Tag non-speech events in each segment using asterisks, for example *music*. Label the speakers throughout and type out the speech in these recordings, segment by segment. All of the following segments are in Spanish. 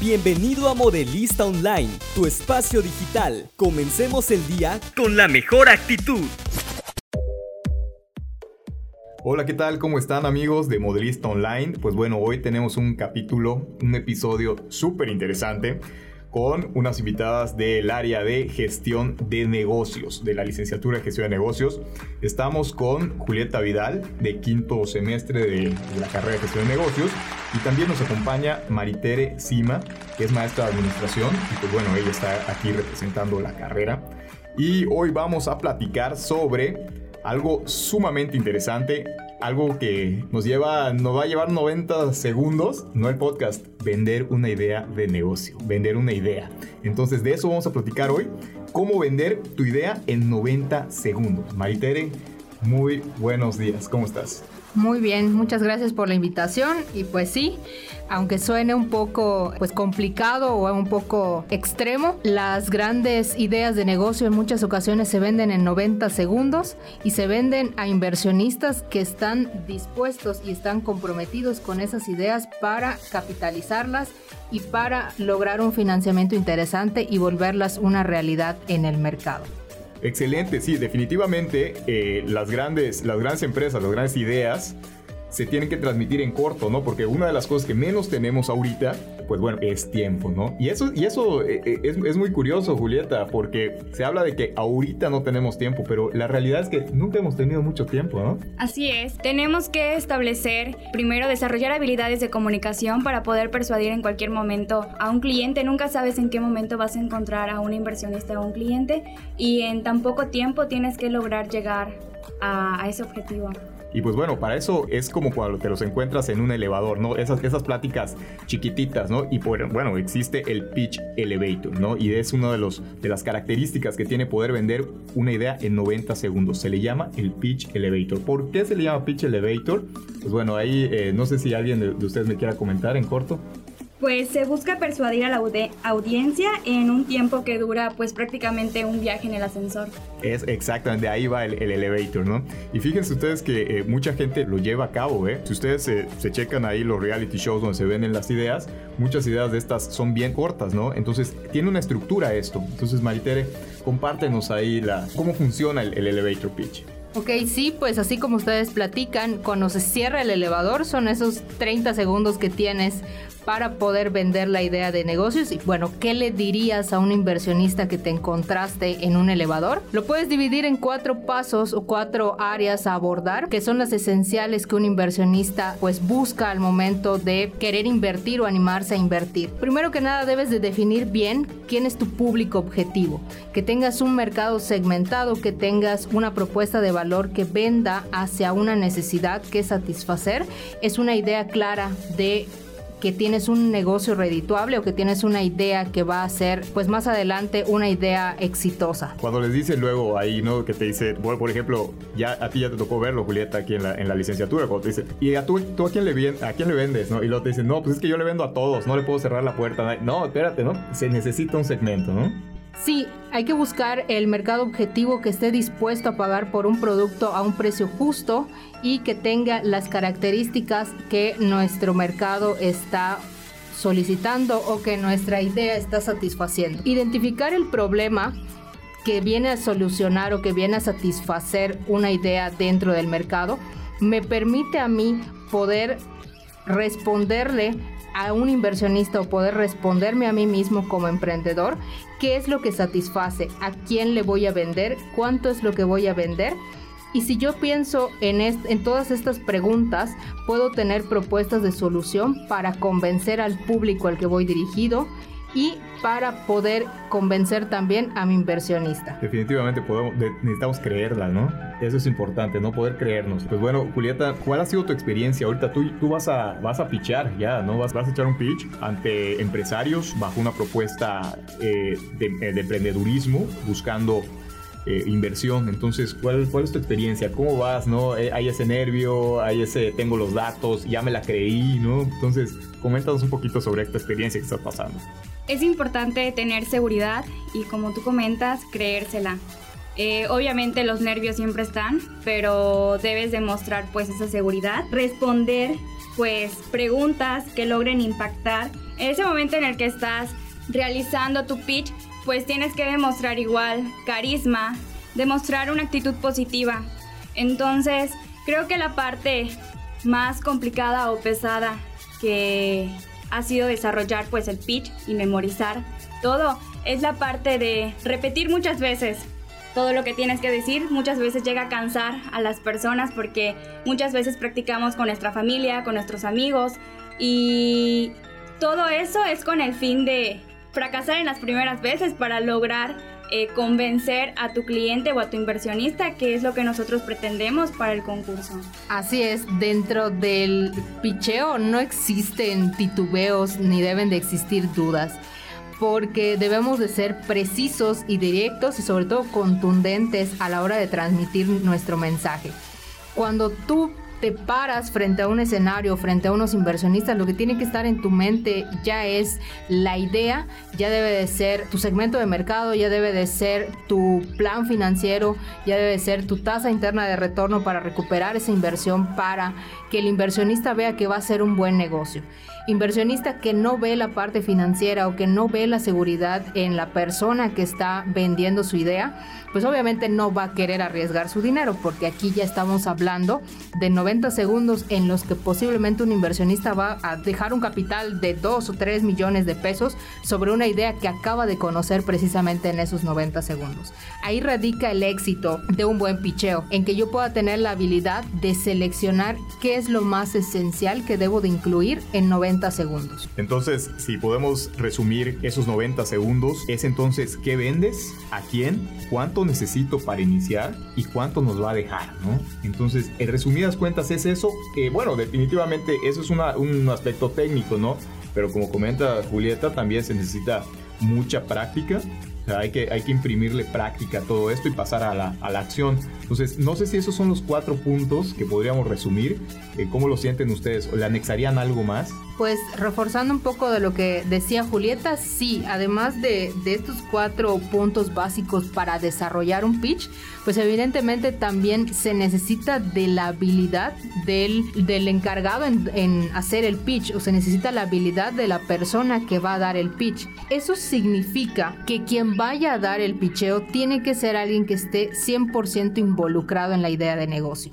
Speaker 1: Bienvenido a Modelista Online, tu espacio digital. Comencemos el día con la mejor actitud.
Speaker 2: Hola, ¿qué tal? ¿Cómo están amigos de Modelista Online? Pues bueno, hoy tenemos un capítulo, un episodio súper interesante con unas invitadas del área de gestión de negocios, de la licenciatura de gestión de negocios. Estamos con Julieta Vidal, de quinto semestre de, la carrera de gestión de negocios, y también nos acompaña Maritere Sima, que es maestra de administración, y pues bueno, ella está aquí representando la carrera. Y hoy vamos a platicar sobre algo sumamente interesante, algo que nos lleva, nos va a llevar 90 segundos, no el podcast, vender una idea de negocio, vender una idea. Entonces de eso vamos a platicar hoy, cómo vender tu idea en 90 segundos. Maritere, muy buenos días, ¿cómo estás?
Speaker 3: Muy bien, muchas gracias por la invitación y pues sí, aunque suene un poco pues complicado o un poco extremo, las grandes ideas de negocio en muchas ocasiones se venden en 90 segundos y se venden a inversionistas que están dispuestos y están comprometidos con esas ideas para capitalizarlas y para lograr un financiamiento interesante y volverlas una realidad en el mercado.
Speaker 2: Excelente, sí, definitivamente eh, las, grandes, las grandes empresas, las grandes ideas se tienen que transmitir en corto, ¿no? Porque una de las cosas que menos tenemos ahorita, pues bueno, es tiempo, ¿no? Y eso, y eso eh, eh, es, es, muy curioso, Julieta, porque se habla de que ahorita no tenemos tiempo, pero la realidad es que nunca hemos tenido mucho tiempo, ¿no?
Speaker 4: Así es, tenemos que establecer, primero, desarrollar habilidades de comunicación para poder persuadir en cualquier momento a un cliente. Nunca sabes en qué momento vas a encontrar a un inversionista o un cliente y en tan poco tiempo tienes que lograr llegar a, a ese objetivo.
Speaker 2: Y pues bueno, para eso es como cuando te los encuentras en un elevador, ¿no? Esas, esas pláticas chiquititas, ¿no? Y bueno, existe el pitch elevator, ¿no? Y es una de, los, de las características que tiene poder vender una idea en 90 segundos. Se le llama el pitch elevator. ¿Por qué se le llama pitch elevator? Pues bueno, ahí eh, no sé si alguien de ustedes me quiera comentar en corto.
Speaker 4: Pues se busca persuadir a la audiencia en un tiempo que dura pues prácticamente un viaje en el ascensor.
Speaker 2: Es exactamente, ahí va el, elevator, ¿no? Y fíjense ustedes que eh, mucha gente lo lleva a cabo, ¿eh? Si ustedes se checan ahí los reality shows donde se venden las ideas, muchas ideas de estas son bien cortas, ¿no? Entonces tiene una estructura esto. Entonces Maritere, compártenos ahí la, cómo funciona el, el elevator pitch.
Speaker 3: Ok, sí, pues así como ustedes platican, cuando se cierra el elevador son esos 30 segundos que tienes para poder vender la idea de negocios. Y bueno, ¿qué le dirías a un inversionista que te encontraste en un elevador? Lo puedes dividir en cuatro pasos o cuatro áreas a abordar, que son las esenciales que un inversionista pues busca al momento de querer invertir o animarse a invertir. Primero que nada debes de definir bien quién es tu público objetivo, que tengas un mercado segmentado, que tengas una propuesta de valor que venda hacia una necesidad que satisfacer. Es una idea clara de que tienes un negocio redituable o que tienes una idea que va a ser, pues más adelante, una idea exitosa.
Speaker 2: Cuando les dice luego ahí, ¿no? Que te dice, bueno, por ejemplo, ya a ti ya te tocó verlo, Julieta, aquí en la, en la licenciatura, cuando te dice, ¿y a tú, tú a, quién le, a quién le vendes, no? Y luego te dice, no, pues es que yo le vendo a todos, no le puedo cerrar la puerta. No, espérate, ¿no? Se necesita un segmento, ¿no?
Speaker 3: Sí, hay que buscar el mercado objetivo que esté dispuesto a pagar por un producto a un precio justo y que tenga las características que nuestro mercado está solicitando o que nuestra idea está satisfaciendo. Identificar el problema que viene a solucionar o que viene a satisfacer una idea dentro del mercado me permite a mí poder responderle a un inversionista o poder responderme a mí mismo como emprendedor qué es lo que satisface, a quién le voy a vender, cuánto es lo que voy a vender. Y si yo pienso en, en todas estas preguntas, puedo tener propuestas de solución para convencer al público al que voy dirigido y para poder convencer también a mi inversionista.
Speaker 2: Definitivamente podemos, necesitamos creerla, ¿no? Eso es importante, ¿no? Poder creernos. Pues bueno, Julieta, ¿cuál ha sido tu experiencia? Ahorita tú, tú vas, a, vas a pichar ya, ¿no? Vas, vas a echar un pitch ante empresarios bajo una propuesta eh, de, eh, de emprendedurismo, buscando eh, inversión. Entonces, ¿cuál, ¿cuál es tu experiencia? ¿Cómo vas? ¿No? hay ese nervio, hay ese tengo los datos, ya me la creí, ¿no? Entonces, coméntanos un poquito sobre esta experiencia que estás pasando.
Speaker 4: Es importante tener seguridad y como tú comentas, creérsela. Eh, obviamente los nervios siempre están, pero debes demostrar pues esa seguridad, responder pues preguntas que logren impactar En ese momento en el que estás realizando tu pitch, pues tienes que demostrar igual carisma, demostrar una actitud positiva. Entonces, creo que la parte más complicada o pesada que ha sido desarrollar pues el pitch y memorizar todo es la parte de repetir muchas veces todo lo que tienes que decir. Muchas veces llega a cansar a las personas porque muchas veces practicamos con nuestra familia, con nuestros amigos y todo eso es con el fin de fracasar en las primeras veces para lograr eh, convencer a tu cliente o a tu inversionista, que es lo que nosotros pretendemos para el concurso.
Speaker 3: Así es, dentro del picheo no existen titubeos ni deben de existir dudas porque debemos de ser precisos y directos y sobre todo contundentes a la hora de transmitir nuestro mensaje. Cuando tú te paras frente a un escenario, frente a unos inversionistas, lo que tiene que estar en tu mente ya es la idea, ya debe de ser tu segmento de mercado, ya debe de ser tu plan financiero, ya debe de ser tu tasa interna de retorno para recuperar esa inversión para que el inversionista vea que va a ser un buen negocio inversionista que no ve la parte financiera o que no ve la seguridad en la persona que está vendiendo su idea, pues obviamente no va a querer arriesgar su dinero, porque aquí ya estamos hablando de 90 segundos en los que posiblemente un inversionista va a dejar un capital de 2 o 3 millones de pesos sobre una idea que acaba de conocer precisamente en esos 90 segundos. Ahí radica el éxito de un buen picheo, en que yo pueda tener la habilidad de seleccionar qué es lo más esencial que debo de incluir en 90 segundos.
Speaker 2: Entonces, si podemos resumir esos 90 segundos, es entonces qué vendes, a quién, cuánto necesito para iniciar y cuánto nos va a dejar, ¿no? Entonces, en resumidas cuentas es eso. que bueno, definitivamente eso es un aspecto técnico, ¿no? Pero como comenta Julieta, también se necesita mucha práctica hay que, hay que imprimirle práctica a todo esto y pasar a la, a la, acción. Entonces, no sé si esos son los cuatro puntos que podríamos resumir. Eh, ¿Cómo lo sienten ustedes? ¿O le anexarían algo más?
Speaker 3: Pues reforzando un poco de lo que decía Julieta, sí, además de, estos cuatro puntos básicos para desarrollar un pitch, pues evidentemente también se necesita de la habilidad del, del encargado en, en hacer el pitch o se necesita la habilidad de la persona que va a dar el pitch. Eso significa que quien vaya a dar el picheo tiene que ser alguien que esté 100% involucrado en la idea de negocio.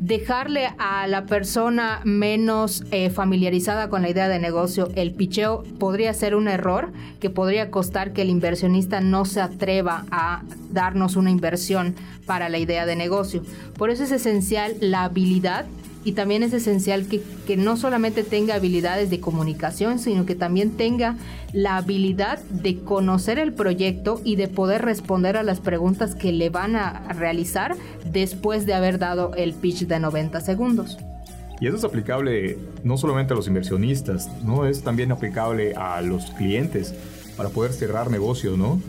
Speaker 3: Dejarle a la persona menos eh, familiarizada con la idea de negocio el picheo podría ser un error que podría costar que el inversionista no se atreva a darnos una inversión para la idea de negocio. Por eso es esencial la habilidad y también es esencial que, no solamente tenga habilidades de comunicación, sino que también tenga la habilidad de conocer el proyecto y de poder responder a las preguntas que le van a realizar después de haber dado el pitch de 90 segundos.
Speaker 2: Y eso es aplicable no solamente a los inversionistas, ¿no? Es también aplicable a los clientes para poder cerrar negocios, ¿no?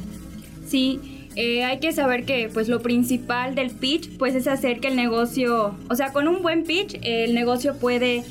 Speaker 4: Sí, eh, hay que saber que pues lo principal del pitch pues es hacer que el negocio, o sea, con un buen pitch el negocio puede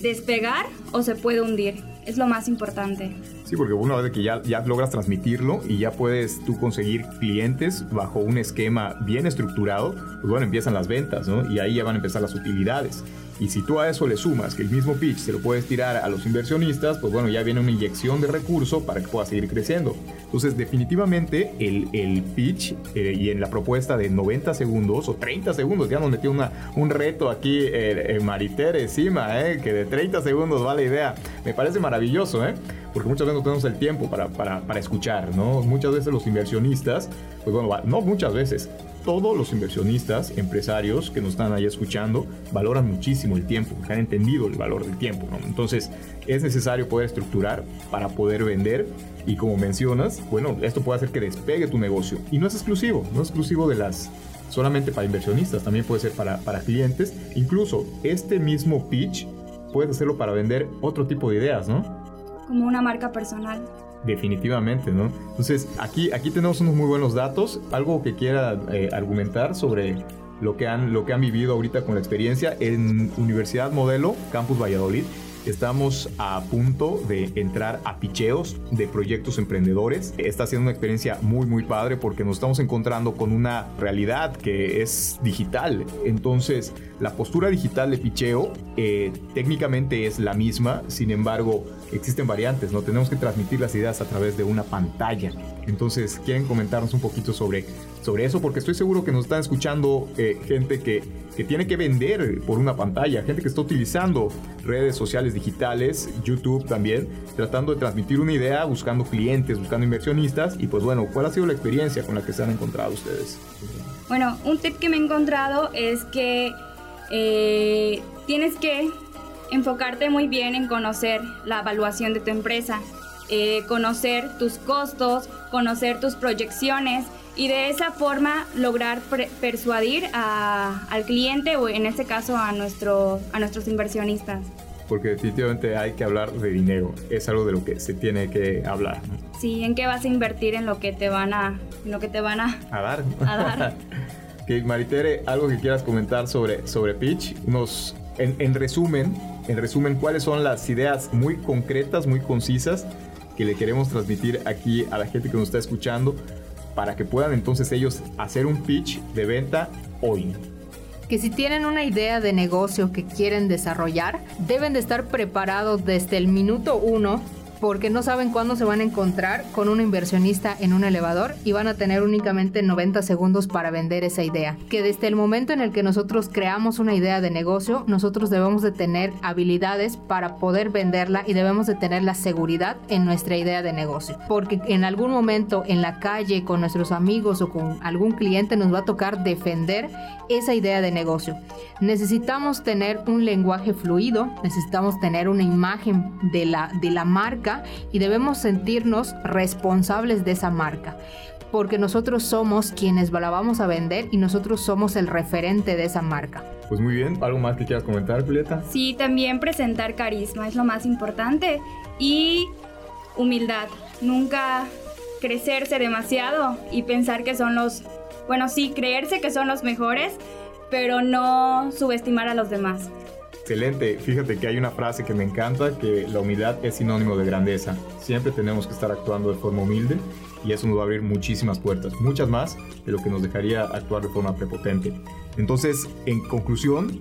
Speaker 4: despegar o se puede hundir. Es lo más importante.
Speaker 2: Sí, porque una vez que ya, ya logras transmitirlo y ya puedes tú conseguir clientes bajo un esquema bien estructurado, pues bueno, empiezan las ventas, ¿no? Y ahí ya van a empezar las utilidades. Y si tú a eso le sumas que el mismo pitch se lo puedes tirar a los inversionistas, pues bueno, ya viene una inyección de recurso para que pueda seguir creciendo. Entonces, definitivamente el, el pitch eh, y en la propuesta de 90 segundos o 30 segundos, ya nos metió una, un reto aquí eh, Mariter encima, eh, que de 30 segundos va la idea. Me parece maravilloso, ¿eh? Porque muchas veces no tenemos el tiempo para, para, para escuchar, ¿no? Muchas veces los inversionistas, pues bueno, no muchas veces, todos los inversionistas, empresarios que nos están ahí escuchando, valoran muchísimo el tiempo, han entendido el valor del tiempo. ¿no? Entonces, es necesario poder estructurar para poder vender. Y como mencionas, bueno, esto puede hacer que despegue tu negocio. Y no es exclusivo, no es exclusivo de las solamente para inversionistas, también puede ser para, para clientes. Incluso este mismo pitch puedes hacerlo para vender otro tipo de ideas, ¿no?
Speaker 4: Como una marca personal.
Speaker 2: Definitivamente, ¿no? Entonces, aquí, aquí tenemos unos muy buenos datos. Algo que quiera eh, argumentar sobre lo que, han, lo que han vivido ahorita con la experiencia en Universidad Modelo, Campus Valladolid. Estamos a punto de entrar a picheos de proyectos emprendedores. Está siendo una experiencia muy muy padre porque nos estamos encontrando con una realidad que es digital. Entonces, la postura digital de picheo eh, técnicamente es la misma, sin embargo, existen variantes, ¿no? Tenemos que transmitir las ideas a través de una pantalla. Entonces, ¿quieren comentarnos un poquito sobre, sobre eso? Porque estoy seguro que nos están escuchando eh, gente que, que tiene que vender por una pantalla, gente que está utilizando redes sociales digitales, YouTube también, tratando de transmitir una idea, buscando clientes, buscando inversionistas. Y pues bueno, ¿cuál ha sido la experiencia con la que se han encontrado ustedes?
Speaker 4: Bueno, un tip que me he encontrado es que eh, tienes que enfocarte muy bien en conocer la evaluación de tu empresa, eh, conocer tus costos, conocer tus proyecciones y de esa forma lograr persuadir al cliente o en este caso a, nuestro, a nuestros inversionistas.
Speaker 2: Porque definitivamente hay que hablar de dinero, es algo de lo que se tiene que hablar.
Speaker 4: Sí, en qué vas a invertir en lo que te van a, lo que te van a,
Speaker 2: a dar.
Speaker 4: A dar. *laughs*
Speaker 2: que Maritere, algo que quieras comentar sobre, sobre Pitch, nos, en, en resumen, en resumen, cuáles son las ideas muy concretas, muy concisas que le queremos transmitir aquí a la gente que nos está escuchando para que puedan entonces ellos hacer un pitch de venta hoy.
Speaker 3: Que si tienen una idea de negocio que quieren desarrollar, deben de estar preparados desde el minuto uno porque no saben cuándo se van a encontrar con un inversionista en un elevador y van a tener únicamente 90 segundos para vender esa idea. Que desde el momento en el que nosotros creamos una idea de negocio, nosotros debemos de tener habilidades para poder venderla y debemos de tener la seguridad en nuestra idea de negocio. Porque en algún momento en la calle con nuestros amigos o con algún cliente nos va a tocar defender esa idea de negocio. Necesitamos tener un lenguaje fluido, necesitamos tener una imagen de la, de la marca y debemos sentirnos responsables de esa marca porque nosotros somos quienes la vamos a vender y nosotros somos el referente de esa marca.
Speaker 2: Pues muy bien, ¿algo más que quieras comentar, Julieta?
Speaker 4: Sí, también presentar carisma es lo más importante y humildad. Nunca crecerse demasiado y pensar que son los, bueno, sí, creerse que son los mejores, pero no subestimar a los demás.
Speaker 2: Excelente. Fíjate que hay una frase que me encanta, que la humildad es sinónimo de grandeza. Siempre tenemos que estar actuando de forma humilde y eso nos va a abrir muchísimas puertas, muchas más de lo que nos dejaría actuar de forma prepotente. Entonces, en conclusión,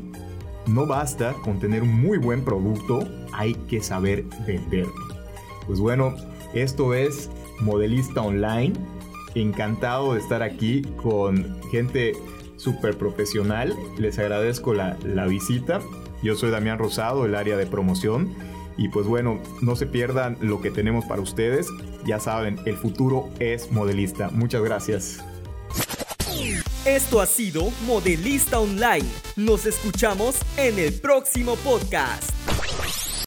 Speaker 2: no basta con tener un muy buen producto, hay que saber venderlo. Pues bueno, esto es Modelista Online. Encantado de estar aquí con gente súper profesional. Les agradezco la, la visita yo soy Damián Rosado, el área de promoción. Y pues bueno, no se pierdan lo que tenemos para ustedes. Ya saben, el futuro es modelista. Muchas gracias.
Speaker 1: Esto ha sido Modelista Online. Nos escuchamos en el próximo podcast.